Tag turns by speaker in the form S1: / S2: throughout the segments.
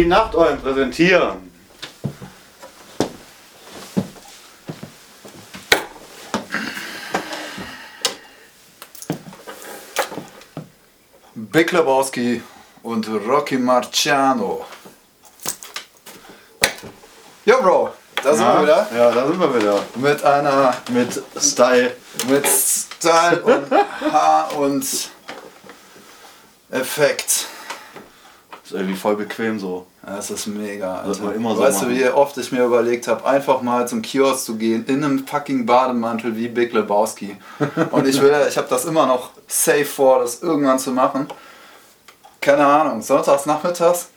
S1: Die Nachteulen präsentieren.
S2: Big Lebowski und Rocky Marciano. Jo, Bro, da sind wir wieder.
S1: Ja, da sind wir wieder.
S2: Mit einer,
S1: Mit Style.
S2: mit Style und Haar und Effekt.
S1: Ist irgendwie voll bequem so.
S2: Das ist mega.
S1: Man immer so
S2: weißt du,
S1: machen.
S2: wie oft ich mir überlegt habe, einfach mal zum Kiosk zu gehen, in einem fucking Bademantel wie Big Lebowski. Und ich will, ich habe das immer noch safe vor, das irgendwann zu machen. Keine Ahnung, sonntags nachmittags,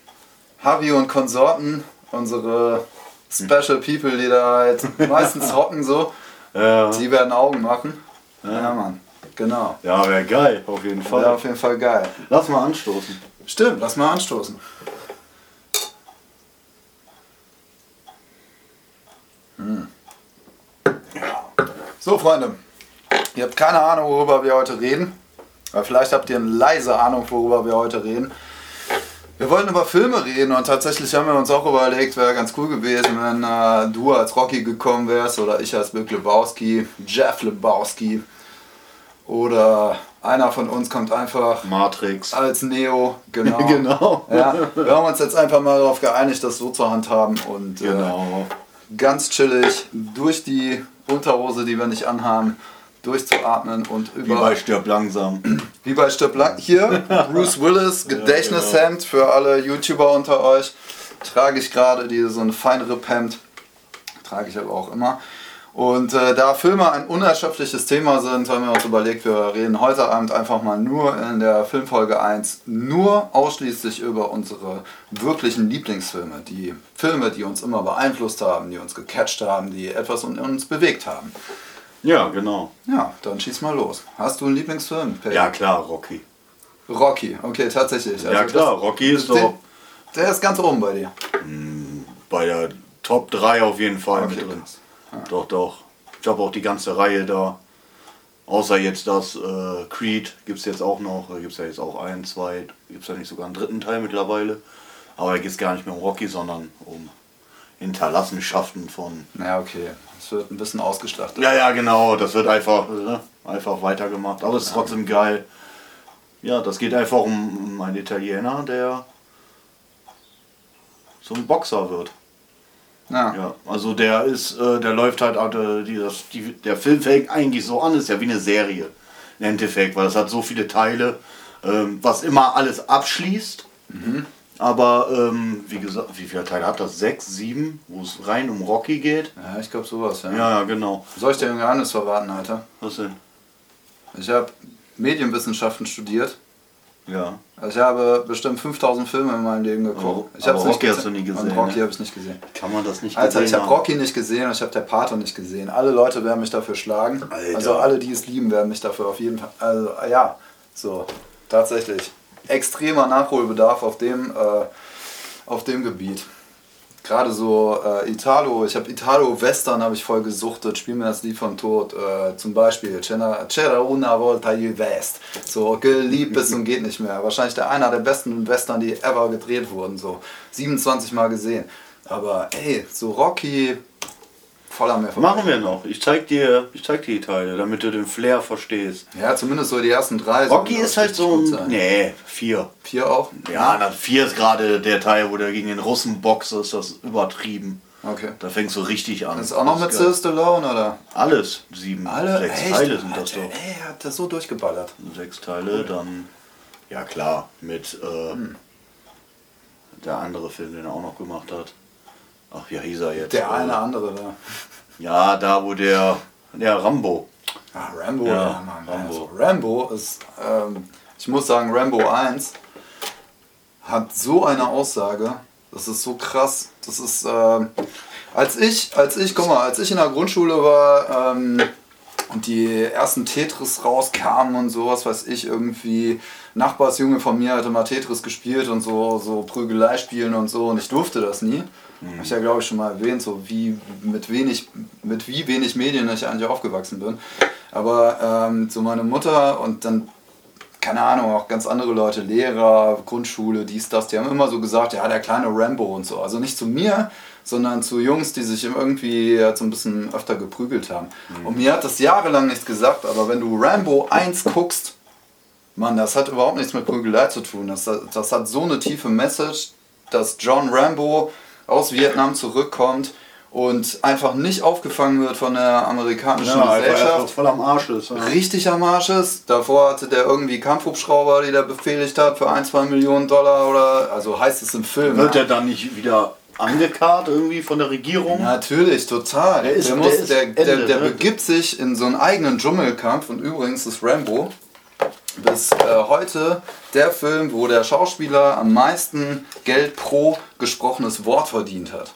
S2: Javi und Konsorten, unsere Special People, die da halt meistens hocken so,
S1: Ja,
S2: die werden Augen machen. Ja, Mann, genau.
S1: ja wäre geil, auf jeden Fall.
S2: Wäre auf jeden Fall geil.
S1: Lass mal anstoßen.
S2: Stimmt, lass mal anstoßen. Hm. So, Freunde, ihr habt keine Ahnung, worüber wir heute reden. Aber vielleicht habt ihr eine leise Ahnung, worüber wir heute reden. Wir wollten über Filme reden und tatsächlich haben wir uns auch überlegt, wäre ganz cool gewesen, wenn äh, du als Rocky gekommen wärst oder ich als Big Lebowski, Jeff Lebowski oder einer von uns kommt einfach
S1: Matrix.
S2: als Neo, genau.
S1: Genau.
S2: Ja, wir haben uns jetzt einfach mal darauf geeinigt, das so zu handhaben und
S1: Genau.
S2: äh, ganz chillig durch die Unterhose, die wir nicht anhaben, durchzuatmen und
S1: Wie
S2: über
S1: bei Stirb langsam.
S2: wie bei Stirb lang hier Bruce Willis Gedächtnishemd für alle YouTuber unter euch trage ich gerade diese so ein Feinripp-Hemd trage ich aber auch immer und äh, da Filme ein unerschöpfliches Thema sind, haben wir uns überlegt, wir reden heute Abend einfach mal nur in der Filmfolge 1 nur ausschließlich über unsere wirklichen Lieblingsfilme. Die Filme, die uns immer beeinflusst haben, die uns gecatcht haben, die etwas in uns bewegt haben.
S1: Ja, genau.
S2: Ja, dann schieß mal los. Hast du einen Lieblingsfilm? Peggy?
S1: Ja, klar, Rocky.
S2: Rocky, okay, tatsächlich.
S1: ja,
S2: Also
S1: klar, Rocky ist doch
S2: der, der ist ganz oben bei dir.
S1: bei der Top 3 auf jeden Fall
S2: Okay,
S1: mit drin.
S2: krass.
S1: Doch, doch. Ich habe auch die ganze Reihe da. Außer jetzt das äh, Creed gibt es jetzt auch noch. Da gibt es ja jetzt auch ein, zwei, gibt es ja nicht sogar einen dritten Teil mittlerweile. Aber da geht es gar nicht mehr um Rocky, sondern um Hinterlassenschaften von.
S2: Ja, okay. Es wird ein bisschen ausgestattet.
S1: Ja, ja, genau. Das wird einfach, äh, einfach weitergemacht. Aber es ist trotzdem geil. Ja, das geht einfach um, um einen Italiener, der zum Boxer wird.
S2: Ja.
S1: Ja, also der ist, äh, der läuft halt, äh, die, das, die, der Film fängt eigentlich so an, ist ja wie eine Serie im Endeffekt, weil es hat so viele Teile, ähm, was immer alles abschließt. Aber ähm, wie gesagt, wie viele Teile hat das? Sechs, sieben, wo es rein um Rocky geht?
S2: Ja, ich glaube sowas, ja.
S1: Ja, genau.
S2: Soll ich dir ein Geheimnis verraten, Alter?
S1: Was denn?
S2: Ich habe Medienwissenschaften studiert.
S1: Ja.
S2: Also ich habe bestimmt 5000 Filme in meinem Leben geguckt.
S1: Oh,
S2: ich
S1: aber Rocky hast du nie gesehen,
S2: Und Rocky
S1: ne?
S2: habe ich nicht gesehen.
S1: Kann man das nicht
S2: Alter, ich
S1: gesehen
S2: habe? Rocky nicht gesehen und ich habe der Pate nicht gesehen. Alle Leute werden mich dafür schlagen.
S1: Alter.
S2: Also alle, die es lieben, werden mich dafür auf jeden Fall. Also ja, so tatsächlich extremer Nachholbedarf auf dem äh, auf dem Gebiet. Gerade so äh, Italo, ich habe Italo Western habe ich voll gesuchtet, spiel mir das Lied von Tod, äh, zum Beispiel C'era C'era una volta il West, so geliebt bis und geht nicht mehr. Wahrscheinlich der einer der besten Western, die ever gedreht wurden, so 27 Mal gesehen. Aber ey, so Rocky, voller mehr
S1: Machen wir noch. Ich zeig dir, ich zeig dir die Teile, damit du den Flair verstehst.
S2: Ja, zumindest so die ersten drei.
S1: Rocky ist halt so ein. Nee, vier.
S2: Vier auch?
S1: Ja, na, vier ist gerade der Teil, wo der gegen den Russen boxt, ist das übertrieben.
S2: Okay.
S1: Da fängst du richtig an.
S2: Das ist auch noch mit
S1: Das geil.
S2: Sylvester Stallone, oder?
S1: Alles. Sieben,
S2: Alle?
S1: sechs
S2: Echt?
S1: Teile sind das doch.
S2: Ey, er hat das so durchgeballert.
S1: Sechs Teile, dann. Ja, klar, mit äh,
S2: Hm.
S1: der andere Film, den er auch noch gemacht hat. Ach, wie hieß er jetzt?
S2: Der
S1: Äh,
S2: eine andere da.
S1: Ja, da, wo der. Der Rambo.
S2: Ah, Rambo,
S1: Ja,
S2: ja, Mann.
S1: Rambo.
S2: Also, Rambo ist, ähm, ich muss sagen, Rambo 1 hat so eine Aussage, das ist so krass. Das ist, ähm, als ich, als ich, guck mal, als ich in der Grundschule war ähm, und die ersten Tetris rauskamen und so, was weiß ich, irgendwie, Nachbarsjunge von mir hatte mal Tetris gespielt und so, so Prügelei spielen und so und ich durfte das nie. Habe ich ja, glaube ich, schon mal erwähnt, so wie mit wenig, mit wie wenig Medien ich eigentlich aufgewachsen bin. Aber ähm, so meine Mutter und dann keine Ahnung, auch ganz andere Leute, Lehrer, Grundschule, dies, das, die haben immer so gesagt, ja, der kleine Rambo und so. Also nicht zu mir, sondern zu Jungs, die sich irgendwie ja, so ein bisschen öfter geprügelt haben. Mhm. Und mir hat das jahrelang nichts gesagt, aber wenn du Rambo 1 guckst, Mann, das hat überhaupt nichts mit Prügelei zu tun. Das, das hat so eine tiefe Message, dass John Rambo aus Vietnam zurückkommt und einfach nicht aufgefangen wird von der amerikanischen ja, Gesellschaft.
S1: voll am Arsch ist.
S2: Ja. Richtig am Arsch ist. Davor hatte der irgendwie Kampfhubschrauber, die der befehligt hat für ein, zwei Millionen Dollar oder also heißt es im Film.
S1: Wird der dann nicht wieder angekarrt irgendwie von der Regierung?
S2: Natürlich, total. Der, ist, der, muss, der, der, der, der ne? begibt sich in so einen eigenen Dschungelkampf und übrigens ist Rambo bis äh, heute der Film, wo der Schauspieler am meisten Geld pro gesprochenes Wort verdient hat.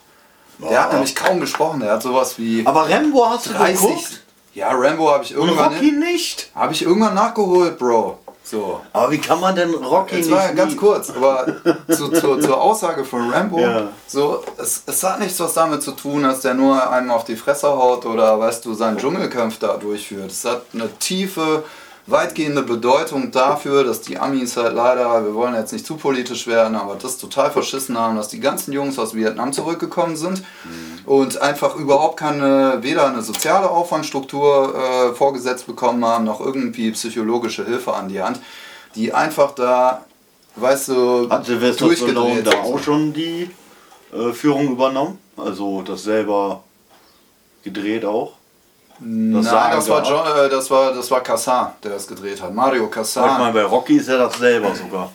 S2: Boah. Der hat nämlich kaum gesprochen, der hat sowas wie.
S1: Aber Rambo hast du 30. geguckt?
S2: Ja, Rambo habe ich irgendwann.
S1: Und Rocky nicht?
S2: Habe ich irgendwann nachgeholt, Bro. So.
S1: Aber wie kann man denn Rocky
S2: Jetzt nicht? ganz kurz, aber zu, zu, zur Aussage von Rambo, ja. so, es, es hat nichts was damit zu tun, dass der nur einem auf die Fresse haut oder weißt du, seinen Dschungelkampf da durchführt. Es hat eine tiefe weitgehende Bedeutung dafür, dass die Amis halt leider, wir wollen jetzt nicht zu politisch werden, aber das total verschissen haben, dass die ganzen Jungs aus Vietnam zurückgekommen sind mhm. und einfach überhaupt keine, weder eine soziale Auffangstruktur äh, vorgesetzt bekommen haben, noch irgendwie psychologische Hilfe an die Hand, die einfach da, weißt du,
S1: hat Silvester Stallone da auch schon die äh, Führung übernommen? Also das selber gedreht auch?
S2: Das Nein, das war, John, äh, das war das war Cassan, der das gedreht hat. Mario Cassan.
S1: Ich meine, bei Rocky ist er das selber sogar.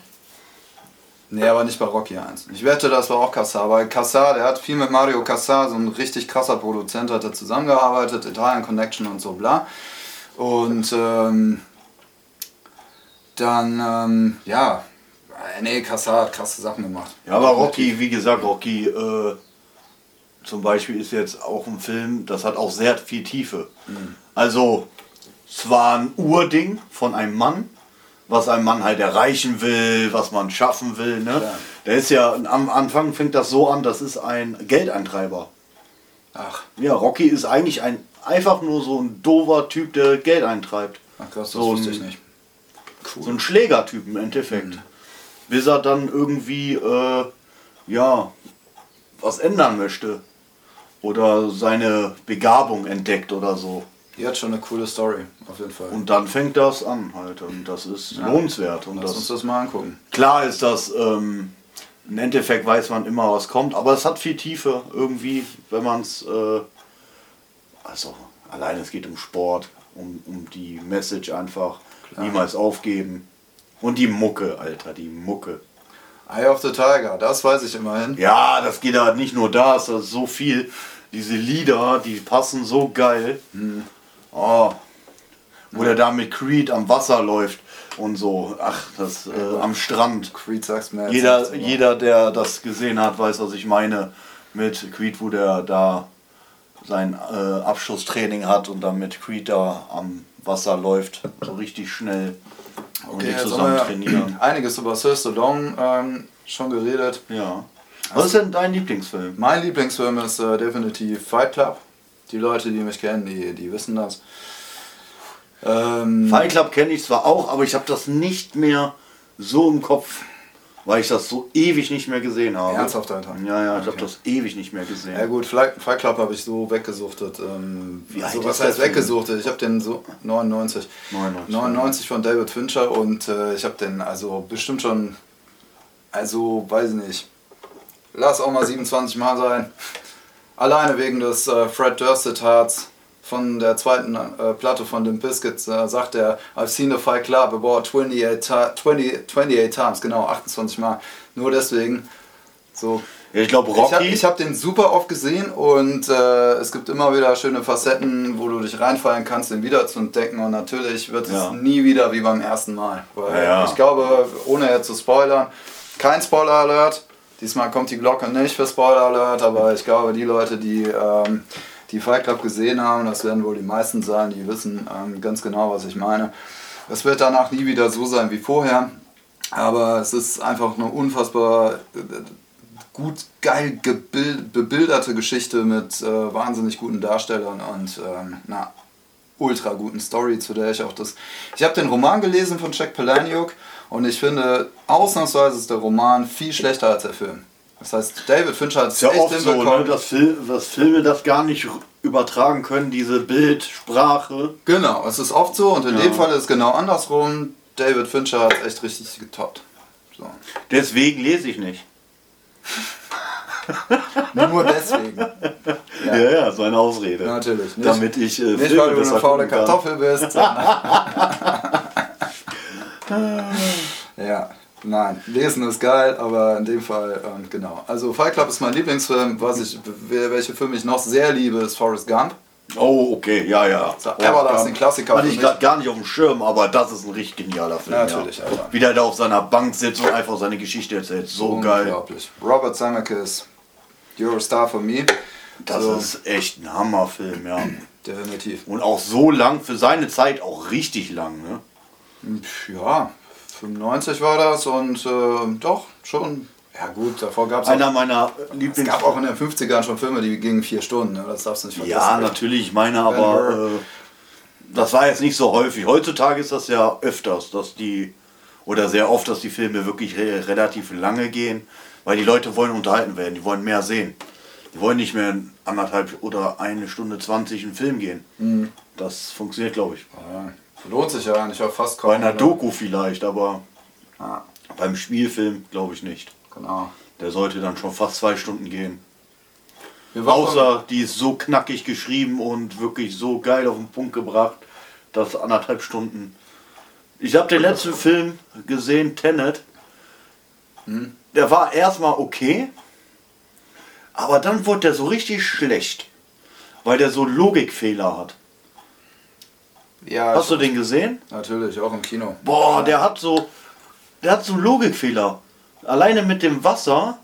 S2: Nee, aber nicht bei Rocky 1. Ich wette, das war auch Cassar, weil Cassar, der hat viel mit Mario Cassar, so ein richtig krasser Produzent, hat er zusammengearbeitet, Italian Connection und so bla. Und ähm, dann, ähm, ja, nee, Cassar hat krasse Sachen gemacht.
S1: Ja, aber Rocky, wie gesagt, Rocky äh, zum Beispiel ist jetzt auch ein Film, das hat auch sehr viel Tiefe. Mhm. Also, es war ein Urding von einem Mann, was ein Mann halt erreichen will, was man schaffen will. Ne? Der ist ja, am Anfang fängt das so an, das ist ein Geldeintreiber. Ach. Ja, Rocky ist eigentlich ein einfach nur so ein dover Typ, der Geld eintreibt.
S2: Ach krass, das so wusste ich nicht.
S1: Cool. So ein Schlägertyp im Endeffekt. Mhm. Bis er dann irgendwie, äh, ja, was ändern möchte oder seine Begabung entdeckt oder so.
S2: Die hat schon eine coole Story, auf jeden Fall.
S1: Und dann fängt das an halt und das ist ja. lohnenswert. Und
S2: Lass
S1: das,
S2: uns das mal angucken.
S1: Klar ist das, ähm, im Endeffekt weiß man immer, was kommt, aber es hat viel Tiefe irgendwie, wenn man es, äh, also allein es geht um Sport, um, um die Message einfach, Klar. niemals aufgeben. Und die Mucke, Alter, die Mucke.
S2: Eye of the Tiger, das weiß ich immerhin.
S1: Ja, das geht halt nicht nur da, es ist so viel diese Lieder, die passen so geil. Mhm. Oh, wo der da mit Creed am Wasser läuft und so. Ach, das äh, am Strand.
S2: Creed sagst mir
S1: jeder, jeder, der das gesehen hat, weiß, was ich meine. Mit Creed, wo der da sein äh, Abschlusstraining hat und dann mit Creed da am Wasser läuft, so richtig schnell.
S2: Und okay, die zusammen trainieren. Einiges über Sir Stallone ähm, schon geredet.
S1: Ja. Was ist denn dein Lieblingsfilm?
S2: Mein Lieblingsfilm ist äh, definitiv Fight Club. Die Leute, die mich kennen, die, die wissen das.
S1: Ähm, Fight Club kenne ich zwar auch, aber ich habe das nicht mehr so im Kopf, weil ich das so ewig nicht mehr gesehen habe.
S2: Ernsthaft, Alter?
S1: Ja, ja, ich okay. habe das ewig nicht mehr gesehen.
S2: Ja gut, Fight Club habe ich so weggesuchtet. Ähm, Wie so, was heißt weggesuchtet? Ich habe den so 99. 99. 99 von David Fincher und äh, ich habe den also bestimmt schon, also weiß ich nicht, lass auch mal 27 Mal sein. Alleine wegen des äh, Fred Durst-Zitats von der zweiten äh, Platte von den Biscuits äh, sagt er, I've seen the Fight Club about 28, 20, 28 times, genau, 28 Mal. Nur deswegen. So.
S1: Ja, ich glaube, Rocky.
S2: Ich habe hab den super oft gesehen und äh, es gibt immer wieder schöne Facetten, wo du dich reinfallen kannst, den wieder zu entdecken. Und natürlich wird ja. es nie wieder wie beim ersten Mal. Weil ja. ich glaube, ohne jetzt zu spoilern, kein Spoiler-Alert, Diesmal kommt die Glocke nicht für Spoiler Alert, aber ich glaube, die Leute, die ähm, die Fight Club gesehen haben, das werden wohl die meisten sein, die wissen ähm, ganz genau, was ich meine. Es wird danach nie wieder so sein wie vorher, aber es ist einfach eine unfassbar äh, gut, geil bebilderte Geschichte mit äh, wahnsinnig guten Darstellern und ähm, einer ultra guten Story, zu der ich auch das. Ich habe den Roman gelesen von Jack Palahniuk und ich finde, ausnahmsweise ist der Roman viel schlechter als der Film. Das heißt, David Fincher hat es
S1: Ist ja
S2: echt
S1: oft so,
S2: hinbekommen.
S1: ne, dass, Fil dass Filme das gar nicht übertragen können, diese Bildsprache.
S2: Genau, es ist oft so und in
S1: Ja.
S2: dem Fall ist es genau andersrum. David Fincher hat es echt richtig getoppt. So.
S1: Deswegen lese ich nicht.
S2: Nur deswegen.
S1: Ja, ja, so eine Ausrede.
S2: Natürlich. Nicht,
S1: Damit ich äh,
S2: nicht weil du eine faule. Kartoffel bist. ja, nein, lesen ist geil, aber in dem Fall, ähm, genau. Also Fight Club ist mein Lieblingsfilm. Was ich, welche Filme ich noch sehr liebe, ist Forrest Gump.
S1: Oh, okay, ja, ja.
S2: So, Everlasting Klassiker
S1: Hatte ich grad gar nicht auf dem Schirm, aber das ist ein richtig genialer Film.
S2: Natürlich,
S1: ja.
S2: Alter.
S1: Wie der da auf seiner Bank sitzt und einfach seine Geschichte erzählt. So geil.
S2: Unglaublich. Robert Zemeckis, You're a Star for Me.
S1: Das
S2: So.
S1: ist echt ein Hammerfilm, ja.
S2: Definitiv.
S1: Und auch so lang, für seine Zeit auch richtig lang, ne?
S2: Ja, 95 war das und äh, doch, schon. Ja gut, davor gab es
S1: Einer meiner
S2: Es
S1: Lieblings...
S2: gab auch in den 50ern schon Filme, die gingen vier Stunden, ne? das darfst du nicht vergessen.
S1: Ja, natürlich, ich meine aber, äh, das war jetzt nicht so häufig. Heutzutage ist das ja öfters, dass die, oder sehr oft, dass die Filme wirklich re relativ lange gehen, weil die Leute wollen unterhalten werden, die wollen mehr sehen. Die wollen nicht mehr in anderthalb oder eine Stunde 20 einen Film gehen.
S2: Mhm.
S1: Das funktioniert, glaube ich.
S2: Ja, lohnt sich ja eigentlich auch fast kaum.
S1: Bei einer
S2: ne?
S1: Doku vielleicht, aber
S2: Ja,
S1: beim Spielfilm glaube ich nicht.
S2: genau.
S1: Der sollte dann schon fast zwei Stunden gehen. Außer die ist so knackig geschrieben und wirklich so geil auf den Punkt gebracht, dass anderthalb Stunden. Ich habe den letzten Film gesehen, Tenet. Der war erstmal okay, aber dann wurde der so richtig schlecht, weil der so Logikfehler hat.
S2: Ja,
S1: Hast du den gesehen?
S2: Natürlich, auch im Kino.
S1: Boah, der hat so, der hat so Logikfehler. Alleine mit dem Wasser.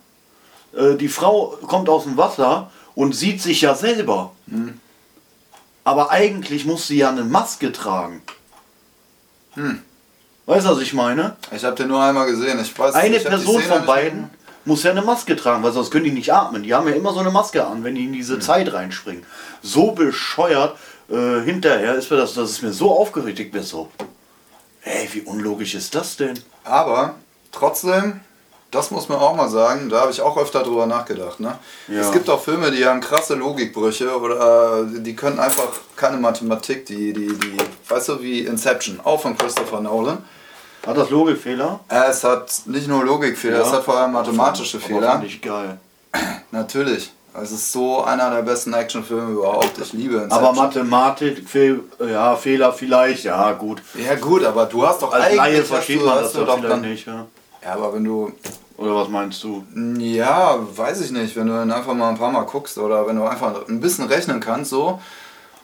S1: Äh, die Frau kommt aus dem Wasser und sieht sich ja selber. Aber eigentlich muss sie ja eine Maske tragen.
S2: Hm.
S1: Weißt du, was ich meine?
S2: Ich habe den nur einmal gesehen. Ich weiß,
S1: Eine
S2: ich
S1: Person von beiden muss ja eine Maske tragen, weil sonst können die nicht atmen. Die haben ja immer so eine Maske an, wenn die in
S2: Hm.
S1: diese Zeit reinspringen. So bescheuert. Äh, hinterher ist mir das, das ist mir so aufgeregt. Ich so, ey, wie unlogisch ist das denn?
S2: Aber trotzdem, das muss man auch mal sagen, da habe ich auch öfter drüber nachgedacht. Ne?
S1: Ja.
S2: Es gibt auch Filme, die haben krasse Logikbrüche oder die können einfach keine Mathematik, die, die, die, weißt du, wie Inception, auch von Christopher Nolan.
S1: Hat das Logikfehler?
S2: Es hat nicht nur Logikfehler, es hat vor allem mathematische Fehler.
S1: Fand ich geil.
S2: Natürlich. Es ist so einer der besten Actionfilme überhaupt. Ich liebe Inception.
S1: Aber Mathematik, Fehl, ja, Fehler vielleicht, ja gut.
S2: Ja gut, aber du hast doch
S1: Als
S2: eigentlich
S1: Laie versteht man das doch
S2: dann,
S1: nicht. Ja.
S2: Ja, aber wenn du
S1: Oder was meinst du?
S2: Ja, weiß ich nicht. Wenn du dann einfach mal ein paar Mal guckst oder wenn du einfach ein bisschen rechnen kannst so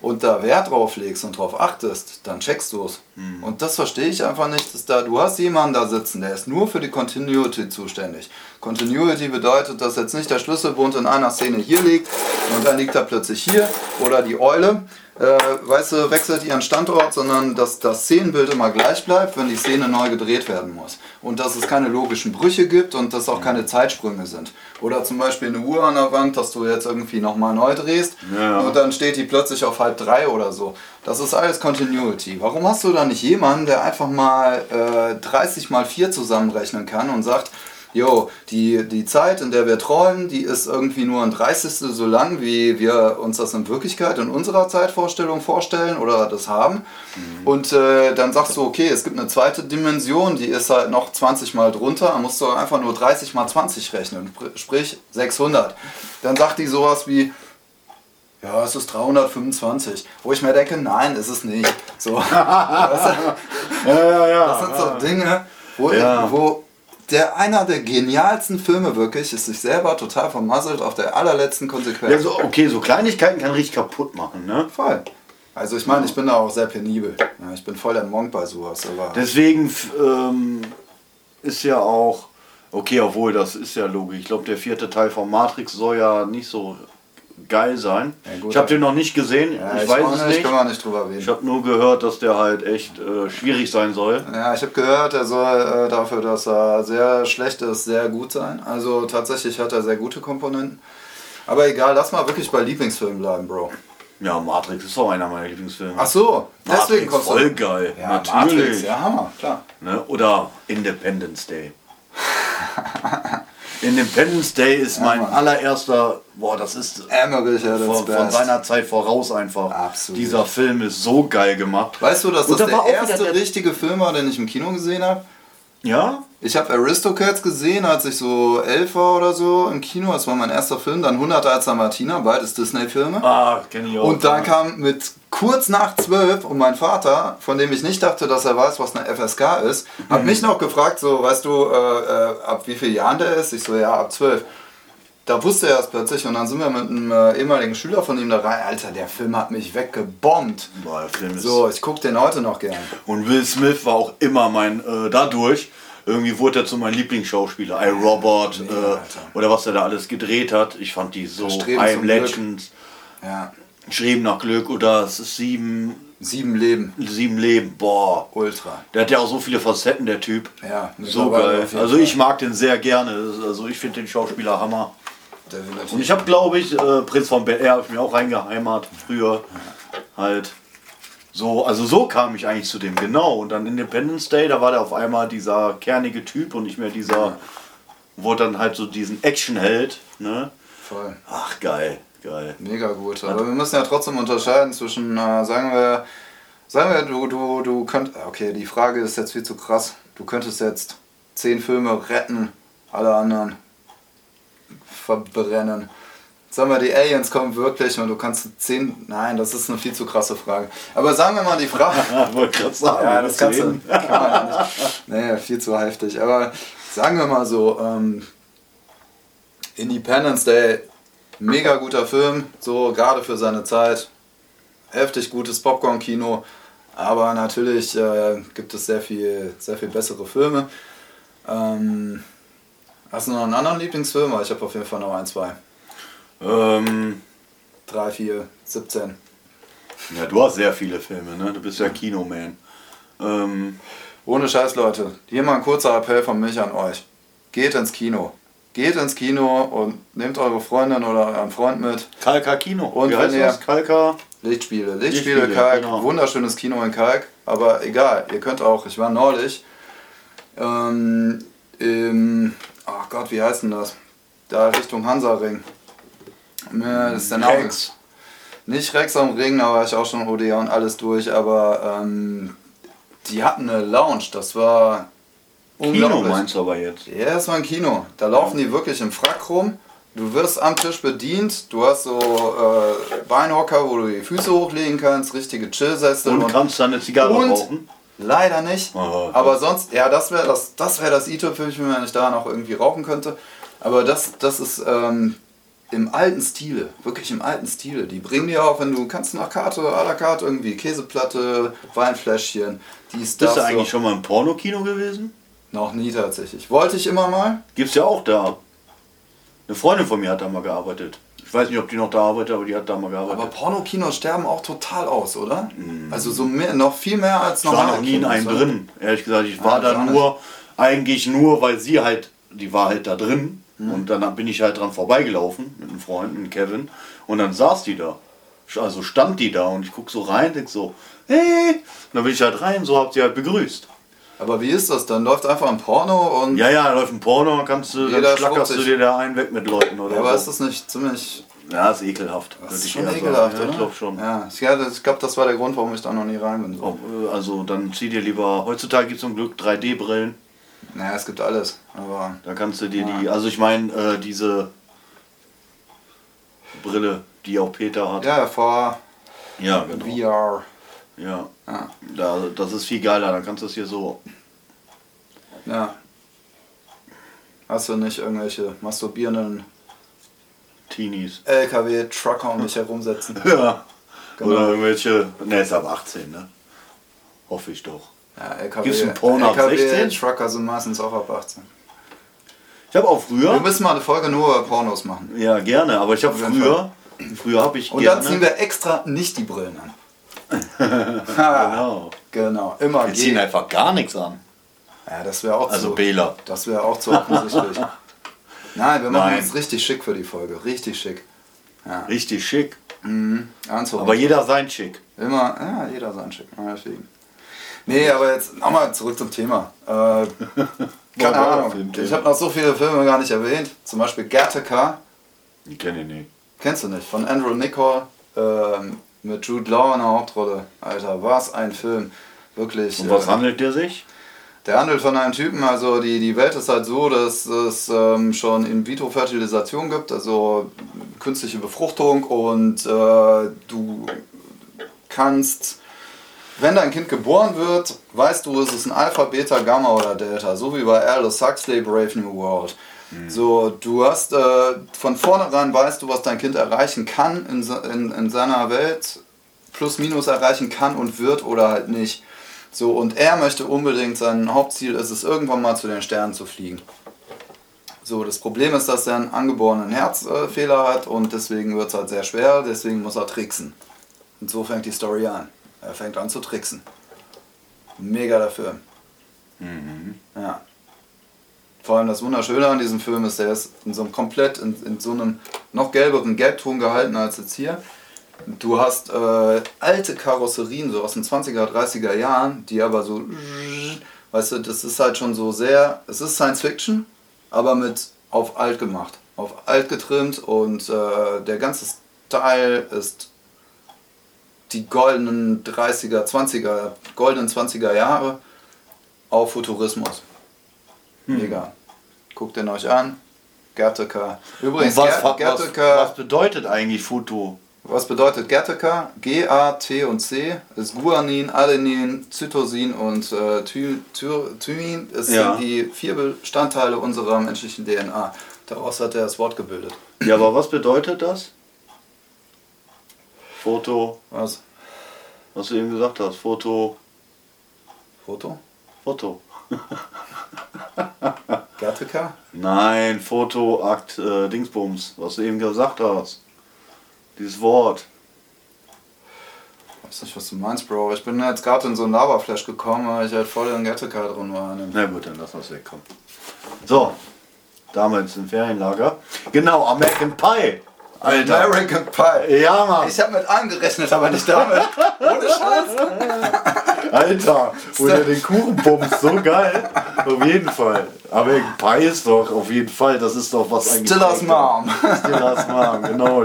S2: und da Wert drauf legst und drauf achtest, dann checkst du es. Und das verstehe ich einfach nicht. Dass da, du hast jemanden da sitzen, der ist nur für die Continuity zuständig. Continuity bedeutet, dass jetzt nicht der Schlüsselbund in einer Szene hier liegt und dann liegt er plötzlich hier oder die Eule, äh, weißt du, wechselt ihren Standort, sondern dass das Szenenbild immer gleich bleibt, wenn die Szene neu gedreht werden muss. Und dass es keine logischen Brüche gibt und dass auch keine Zeitsprünge sind. Oder zum Beispiel eine Uhr an der Wand, dass du jetzt irgendwie nochmal neu drehst
S1: Ja.
S2: und dann steht die plötzlich auf halb drei oder so. Das ist alles Continuity. Warum hast du da nicht jemanden, der einfach mal äh, 30 mal 4 zusammenrechnen kann und sagt, Jo, die, die Zeit, in der wir träumen, die ist irgendwie nur ein Dreißigstel so lang, wie wir uns das in Wirklichkeit in unserer Zeitvorstellung vorstellen oder das haben. Und äh, dann sagst du, okay, es gibt eine zweite Dimension, die ist halt noch 20 mal drunter, dann musst du einfach nur 30 mal 20 rechnen, spr- sprich 600. Dann sagt die sowas wie, ja, es ist 325. Wo ich mir denke, nein, ist es nicht. So?
S1: Ja, ja, ja.
S2: Das sind so Dinge, wo,
S1: Ja.
S2: wo der einer der genialsten Filme wirklich ist sich selber total vermasselt auf der allerletzten Konsequenz.
S1: ja so, okay, so Kleinigkeiten kann richtig kaputt machen, ne?
S2: Voll. Also ich meine, ich bin da auch sehr penibel. Ja, ich bin voll der Monk bei sowas. Aber
S1: Deswegen ähm, ist ja auch, okay, obwohl das ist ja logisch. Ich glaube, der vierte Teil von Matrix soll ja nicht so geil sein.
S2: Ja, gut,
S1: ich habe den noch nicht gesehen,
S2: ja,
S1: ich weiß es nicht.
S2: Können wir nicht drüber reden.
S1: Ich habe nur gehört, dass der halt echt äh, schwierig sein soll.
S2: Ja, ich habe gehört, er soll äh, dafür, dass er sehr schlecht ist, sehr gut sein. Also tatsächlich hat er sehr gute Komponenten. Aber egal, lass mal wirklich bei Lieblingsfilmen bleiben, Bro.
S1: Ja, Matrix ist auch einer meiner Lieblingsfilme.
S2: Ach so, deswegen
S1: Matrix,
S2: kommst
S1: voll
S2: du.
S1: geil.
S2: Ja,
S1: Natürlich.
S2: Matrix, ja, Hammer, klar.
S1: Ne? Oder Independence Day. Independence Day ist mein
S2: Mann.
S1: allererster, boah, das ist von, von seiner Zeit voraus einfach.
S2: Absolut.
S1: Dieser Film ist so geil gemacht.
S2: Weißt du, dass das der erste richtige Film war, den ich im Kino gesehen habe?
S1: Ja?
S2: Ich habe Aristocats gesehen, als ich so elf war oder so im Kino. Das war mein erster Film. Dann 100 als Martina, beides Disney-Filme.
S1: Ah, auch.
S2: Und dann kam mit kurz nach zwölf und mein Vater, von dem ich nicht dachte, dass er weiß, was eine FSK ist, hat
S1: Mhm.
S2: mich noch gefragt, so, weißt du, äh, äh, ab wie vielen Jahren der ist? Ich so, ja, ab zwölf. Da wusste er es plötzlich und dann sind wir mit einem äh, ehemaligen Schüler von ihm da rein. Alter, der Film hat mich weggebombt.
S1: Boah, der Film ist
S2: So, ich gucke den heute noch gern.
S1: Und Will Smith war auch immer mein, äh, dadurch, irgendwie wurde er zu meinem Lieblingsschauspieler. I, Robot,
S2: Mega,
S1: äh, oder was er da alles gedreht hat. Ich fand die so,
S2: Streben
S1: I
S2: zum
S1: Am
S2: Glück.
S1: Legends,
S2: Ja,
S1: Streben nach Glück oder sieben,
S2: sieben Leben.
S1: sieben Leben, boah.
S2: Ultra.
S1: Der hat ja auch so viele Facetten, der Typ.
S2: Ja,
S1: So geil. Also ich mag den sehr gerne. Also ich finde den Schauspieler Hammer. Und ich habe, glaube ich, äh, Prinz von Bel Air habe ich mir auch reingeheimert früher. Halt. So, also so kam ich eigentlich zu dem, genau. Und dann Independence Day, da war der auf einmal dieser kernige Typ und nicht mehr dieser, wurde dann halt so diesen Actionheld, ne?
S2: Voll.
S1: Ach, geil, geil.
S2: Mega gut. Aber wir müssen ja trotzdem unterscheiden zwischen, äh, sagen wir, sagen wir, du, du, du könnt, okay, die Frage ist jetzt viel zu krass. Du könntest jetzt zehn Filme retten, alle anderen verbrennen. Sagen wir, die Aliens kommen wirklich und du kannst zehn, nein, das ist eine viel zu krasse Frage. Aber sagen wir mal die Frage.
S1: Wollte gerade sagen.
S2: Ja, das kannst du. Kann man ja nicht. Nee, viel zu heftig. Aber sagen wir mal so, ähm, Independence Day, mega guter Film, so gerade für seine Zeit. Heftig gutes Popcorn-Kino. Aber natürlich äh, gibt es sehr viel, sehr viel bessere Filme. Ähm, hast du noch einen anderen Lieblingsfilm? Ich habe auf jeden Fall noch ein, zwei.
S1: Ähm,
S2: 3, 4, 17.
S1: ja, du hast sehr viele Filme, ne? Du bist ja Kinoman. Ähm,
S2: Ohne Scheiß, Leute. Hier mal ein kurzer Appell von mich an euch. Geht ins Kino. Geht ins Kino und nehmt eure Freundin oder euren Freund mit.
S1: Kalka Kino.
S2: Und
S1: Wie heißt
S2: wenn ihr-
S1: das? Kalka?
S2: Lichtspiele. Lichtspiele,
S1: Lichtspiele,
S2: Kalk.
S1: genau.
S2: Wunderschönes Kino in Kalk. Aber egal, ihr könnt auch, ich war neulich ähm, im, ach Gott, wie heißt denn das? Da Richtung Hansaring. Mir ist der Name.
S1: Rex.
S2: Nicht Rex am Ring, da war ich auch schon Odeon alles durch, aber ähm, die hatten eine Lounge, das war
S1: Kino
S2: unglaublich.
S1: meinst du aber jetzt.
S2: Ja, das war ein Kino. Da laufen die wirklich im Frack rum. Du wirst am Tisch bedient, du hast so äh, Beinhocker, wo du die Füße hochlegen kannst, richtige Chillsessel
S1: Und kannst dann eine Zigarre
S2: und-
S1: rauchen?
S2: Leider nicht.
S1: Oh,
S2: aber sonst, ja, das wäre das, das, wär das i-Tüpfelchen, wenn ich da noch irgendwie rauchen könnte. Aber das, das ist ähm, im alten Stile, wirklich im alten Stile. Die bringen dir auch, wenn du kannst nach Karte, à la carte irgendwie Käseplatte, Weinfläschchen, dies, das.
S1: Bist du
S2: so.
S1: eigentlich schon mal im Pornokino gewesen?
S2: Noch nie tatsächlich. Wollte ich immer mal.
S1: Gibt's ja auch da. Eine Freundin von mir hat da mal gearbeitet. Ich weiß nicht, ob die noch da arbeitet, aber die hat da mal gearbeitet.
S2: Aber Pornokinos sterben auch total aus, oder? Also so mehr, noch viel mehr als
S1: ich war
S2: normale
S1: noch nie in einem drin. Ehrlich gesagt, ich war
S2: Ah,
S1: da nur, eigentlich nur, weil sie halt, die war halt da drin.
S2: Mhm.
S1: Und dann bin ich halt dran vorbeigelaufen mit einem Freund, mit Kevin. Und dann saß die da. Also stand die da und ich guck so rein, denk so, hey. Und dann bin ich halt rein, so hab sie halt begrüßt.
S2: Aber wie ist das? Dann läuft einfach ein Porno und.
S1: Ja, ja, läuft ein Porno, kannst du, dann schlackerst du dir da einen weg mit Leuten oder
S2: Ja, aber ist
S1: so.
S2: das nicht ziemlich.
S1: Ja, ist ekelhaft.
S2: Das ist schon ekelhaft,
S1: sagen. Ja, ich glaube schon.
S2: Ja, ich, ja, glaube, das war der Grund, warum ich da noch nie rein bin. So.
S1: Ob, äh, Also dann zieh dir lieber, heutzutage gibt es zum Glück 3D-Brillen.
S2: Naja, es gibt alles. Aber.
S1: Da kannst du dir die, also ich meine, äh, diese Brille, die auch Peter hat.
S2: Ja, vor
S1: Ja, genau.
S2: VR.
S1: Ja.
S2: Ja.
S1: Da, das ist viel geiler, dann kannst du es hier so.
S2: ja. Hast du nicht irgendwelche masturbierenden
S1: Teenies.
S2: LKW-Trucker um dich herumsetzen?
S1: Ja.
S2: Genau.
S1: Oder irgendwelche. Ne, ist ab 18, ne? Hoffe ich doch.
S2: Ja, LKW.
S1: Gibt's ein Porno ab 16?
S2: Trucker sind meistens auch ab 18.
S1: Ich habe auch
S2: Wir
S1: früher.
S2: müssen mal eine Folge nur über Pornos machen.
S1: Ja, gerne, aber ich habe früher. Früher habe ich
S2: Und
S1: gerne.
S2: dann ziehen wir extra nicht die Brillen an.
S1: Genau.
S2: genau, immer
S1: Wir ziehen einfach gar nichts an.
S2: Ja, das wäre auch
S1: Also
S2: zu,
S1: Bela.
S2: das wäre auch zu offensichtlich. Nein, wir machen
S1: Nein.
S2: uns richtig schick für die Folge, richtig schick. Ja,
S1: Richtig schick.
S2: Mhm.
S1: Aber jeder sein Schick.
S2: Immer, ja, jeder sein Schick. Deswegen. Nee, aber jetzt nochmal zurück zum Thema. Äh, keine Ahnung. Ich habe noch so viele Filme gar nicht erwähnt. Zum Beispiel Gattaca.
S1: Die kenne ich nicht.
S2: Kennst du nicht? Von Andrew Niccol ähm, mit Jude Law in der Hauptrolle. Alter, was ein Film. Wirklich.
S1: Und was äh, handelt der sich?
S2: Der handelt von einem Typen, also die, die Welt ist halt so, dass es ähm, schon In-vitro-Fertilisation gibt, also künstliche Befruchtung und äh, du kannst, wenn dein Kind geboren wird, weißt du, es ist ein Alpha, Beta, Gamma oder Delta, so wie bei Aldous Huxley Brave New World. Mhm. So, du hast äh, von vornherein weißt du, was dein Kind erreichen kann in, in, in seiner Welt, plus minus erreichen kann und wird oder halt nicht. So, und er möchte unbedingt, sein Hauptziel ist es, irgendwann mal zu den Sternen zu fliegen. So, das Problem ist, dass er einen angeborenen Herzfehler hat und deswegen wird es halt sehr schwer, deswegen muss er tricksen. Und so fängt die Story an. Er fängt an zu tricksen. Mega der Film. Mhm. Ja. Vor allem das Wunderschöne an diesem Film ist, der ist in so einem komplett, in, in so einem noch gelberen Gelbton gehalten als jetzt hier. Du hast äh, alte Karosserien, so aus den 20er, 30er Jahren, die aber so, weißt du, das ist halt schon so sehr, es ist Science Fiction, aber mit auf alt gemacht, auf alt getrimmt und äh, der ganze Style ist die goldenen 30er, 20er, goldenen 20er Jahre auf Futurismus. Hm. Mega. Guckt den euch an. Gattaca.
S1: Übrigens, was, was, was bedeutet eigentlich Futu?
S2: Was bedeutet Gattaca? G, A, T und C ist Guanin, Adenin, Zytosin und äh, Thymin. Es ja. sind die vier Bestandteile unserer menschlichen DNA. Daraus hat er das Wort gebildet.
S1: Ja, aber was bedeutet das? Foto.
S2: Was?
S1: Was du eben gesagt hast. Foto.
S2: Foto?
S1: Foto.
S2: Gattaca?
S1: Nein, Foto, Akt, äh, Dingsbums. Was du eben gesagt hast. Dieses Wort.
S2: Ich weiß nicht, was du meinst, Bro. Ich bin jetzt gerade in so einen Lava-Flash gekommen, weil ich halt voll in Gattaca drin war.
S1: Na gut, dann lass uns wegkommen. So, damals im Ferienlager. Genau, American Pie.
S2: Alter. American Pie.
S1: Ja, Mann.
S2: Ich habe mit angerechnet, aber nicht damit. Ohne Scheiß.
S1: Alter, wo der den Kuchen pumpt, so geil. Auf jeden Fall. American Pie ist doch auf jeden Fall, das ist doch was
S2: eigentlich. Stillers Mom.
S1: Stillers Mom, genau.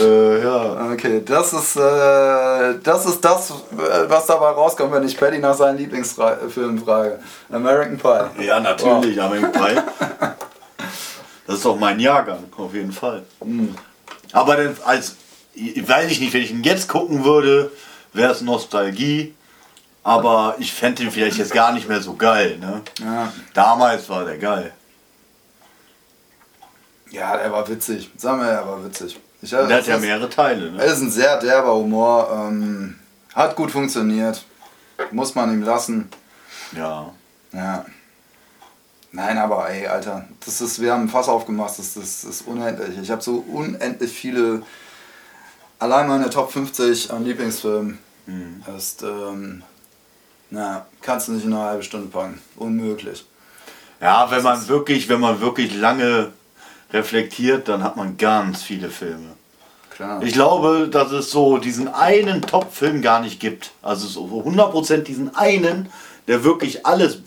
S1: Äh, ja.
S2: Okay, das ist, äh, das ist das, was dabei rauskommt, wenn ich Paddy nach seinen Lieblingsfilmen frage. American Pie.
S1: Ja, natürlich, oh. American Pie. Das ist doch mein Jahrgang, auf jeden Fall. Mhm. Aber denn als, weiß ich nicht, wenn ich ihn jetzt gucken würde, wäre es Nostalgie. Aber ich fände ihn vielleicht jetzt gar nicht mehr so geil. Ne?
S2: Ja.
S1: Damals war der geil.
S2: Ja, der war witzig. Sagen wir, er war witzig.
S1: Ich, der hat ja mehrere Teile. Ne?
S2: Es ist ein sehr derber Humor. Ähm, hat gut funktioniert. Muss man ihm lassen.
S1: Ja.
S2: Ja. Nein, aber ey, Alter, das ist, wir haben ein Fass aufgemacht, das, das, das ist unendlich. Ich habe so unendlich viele, allein meine Top 50 an Lieblingsfilmen mhm. ist, ähm, na, kannst du nicht in eine halbe Stunde packen. Unmöglich.
S1: Ja, wenn man wirklich, wenn man wirklich lange reflektiert, dann hat man ganz viele Filme.
S2: Klar.
S1: Ich glaube, dass es so diesen einen Top-Film gar nicht gibt. Also so 100% diesen einen, der wirklich alles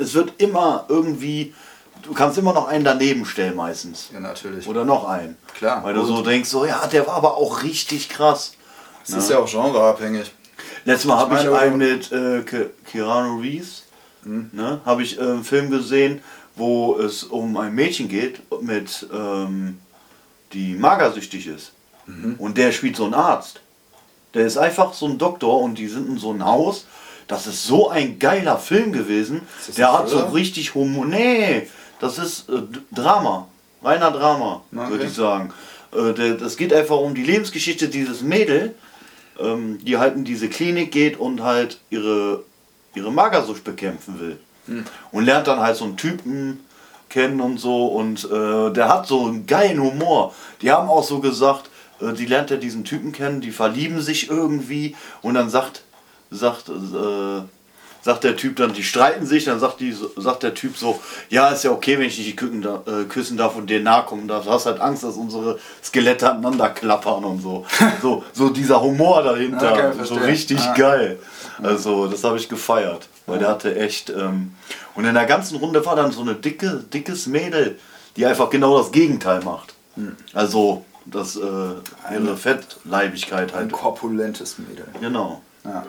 S1: es wird immer irgendwie, du kannst immer noch einen daneben stellen meistens.
S2: Ja, natürlich.
S1: Oder noch einen.
S2: Klar.
S1: Weil du so denkst, so, ja, der war aber auch richtig krass.
S2: Das ist ja auch genreabhängig.
S1: Letztes Mal habe ich einen mit äh, Keanu Reeves, hm. ne, habe ich äh, einen Film gesehen, wo es um ein Mädchen geht, mit, ähm, die magersüchtig ist. Mhm. Und der spielt so einen Arzt. Der ist einfach so ein Doktor und die sind in so einem Haus das ist so ein geiler Film gewesen. Der hat so richtig Humor. Nee, das ist äh, Drama. Reiner Drama, okay. würde ich sagen. Äh, das geht einfach um die Lebensgeschichte dieses Mädel, ähm, die halt in diese Klinik geht und halt ihre, ihre Magersucht bekämpfen will. Hm. Und lernt dann halt so einen Typen kennen und so. Und äh, der hat so einen geilen Humor. Die haben auch so gesagt, äh, die lernt ja diesen Typen kennen, die verlieben sich irgendwie und dann sagt sagt, äh, sagt der Typ dann, die streiten sich, dann sagt, die, sagt der Typ so, ja, ist ja okay, wenn ich dich da- äh, küssen darf und dir nahe kommen darf. Du hast halt Angst, dass unsere Skelette aneinander klappern und so. so, so dieser Humor dahinter,
S2: Okay,
S1: so
S2: verstehe.
S1: richtig
S2: Ah.
S1: geil. Also, das habe ich gefeiert, weil der hatte echt, ähm, und in der ganzen Runde war dann so eine dicke, dickes Mädel, die einfach genau das Gegenteil macht. Also, das, äh, ihre Fettleibigkeit
S2: Ein
S1: halt.
S2: korpulentes Mädel.
S1: Genau.
S2: Ja,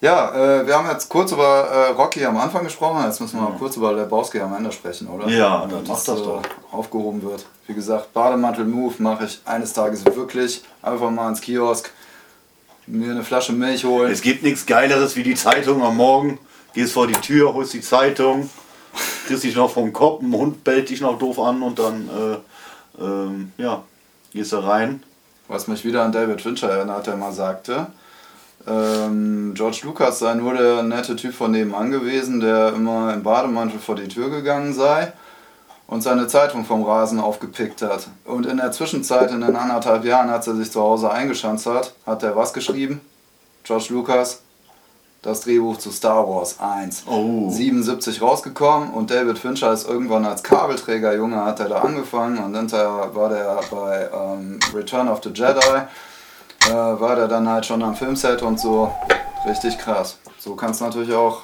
S2: ja äh, wir haben jetzt kurz über äh, Rocky am Anfang gesprochen, jetzt müssen wir mal kurz über Lebowski am Ende sprechen, oder?
S1: Ja,
S2: Damit
S1: dann mach das doch.
S2: aufgehoben wird. Wie gesagt, Bademantel-Move mache ich eines Tages wirklich. Einfach mal ins Kiosk, mir eine Flasche Milch holen.
S1: Es gibt nichts Geileres wie die Zeitung am Morgen. Gehst vor die Tür, holst die Zeitung, kriegst dich noch vom Kopf, ein Hund bellt dich noch doof an und dann, äh, ähm, ja, gehst da rein.
S2: Was mich wieder an David Fincher erinnert, der mal sagte, ähm, George Lucas sei nur der nette Typ von nebenan gewesen, der immer im Bademantel vor die Tür gegangen sei und seine Zeitung vom Rasen aufgepickt hat. Und in der Zwischenzeit, in den anderthalb Jahren, als er sich zu Hause eingeschanzt hat, hat er was geschrieben? George Lucas, das Drehbuch zu Star Wars 1.
S1: Oh.
S2: 77 rausgekommen und David Fincher ist irgendwann als Kabelträgerjunge hat er da angefangen und hinterher war der bei ähm, Return of the Jedi, äh, war der dann halt schon am Filmset und so. Richtig krass. So kannst du natürlich auch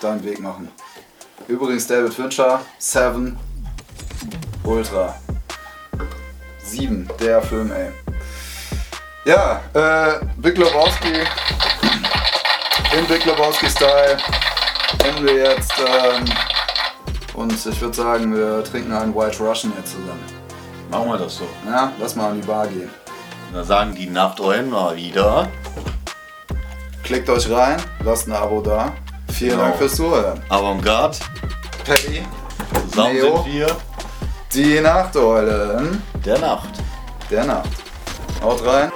S2: deinen Weg machen. Übrigens David Fincher, Seven, Ultra. 7, der Film, ey. Ja, äh, Big Lebowski, im Big Lebowski-Style kennen wir jetzt. Ähm, und ich würde sagen, wir trinken einen White Russian jetzt zusammen.
S1: Machen wir das so.
S2: Ja, lass mal an die Bar gehen.
S1: Da sagen die Nachteulen mal wieder.
S2: Klickt euch rein, lasst ein Abo da. Vielen
S1: Genau.
S2: Dank fürs Zuhören.
S1: Avantgarde,
S2: Paddy,
S1: zusammen
S2: Neo.
S1: sind wir
S2: die Nachteulen
S1: der Nacht.
S2: der Nacht. Haut rein.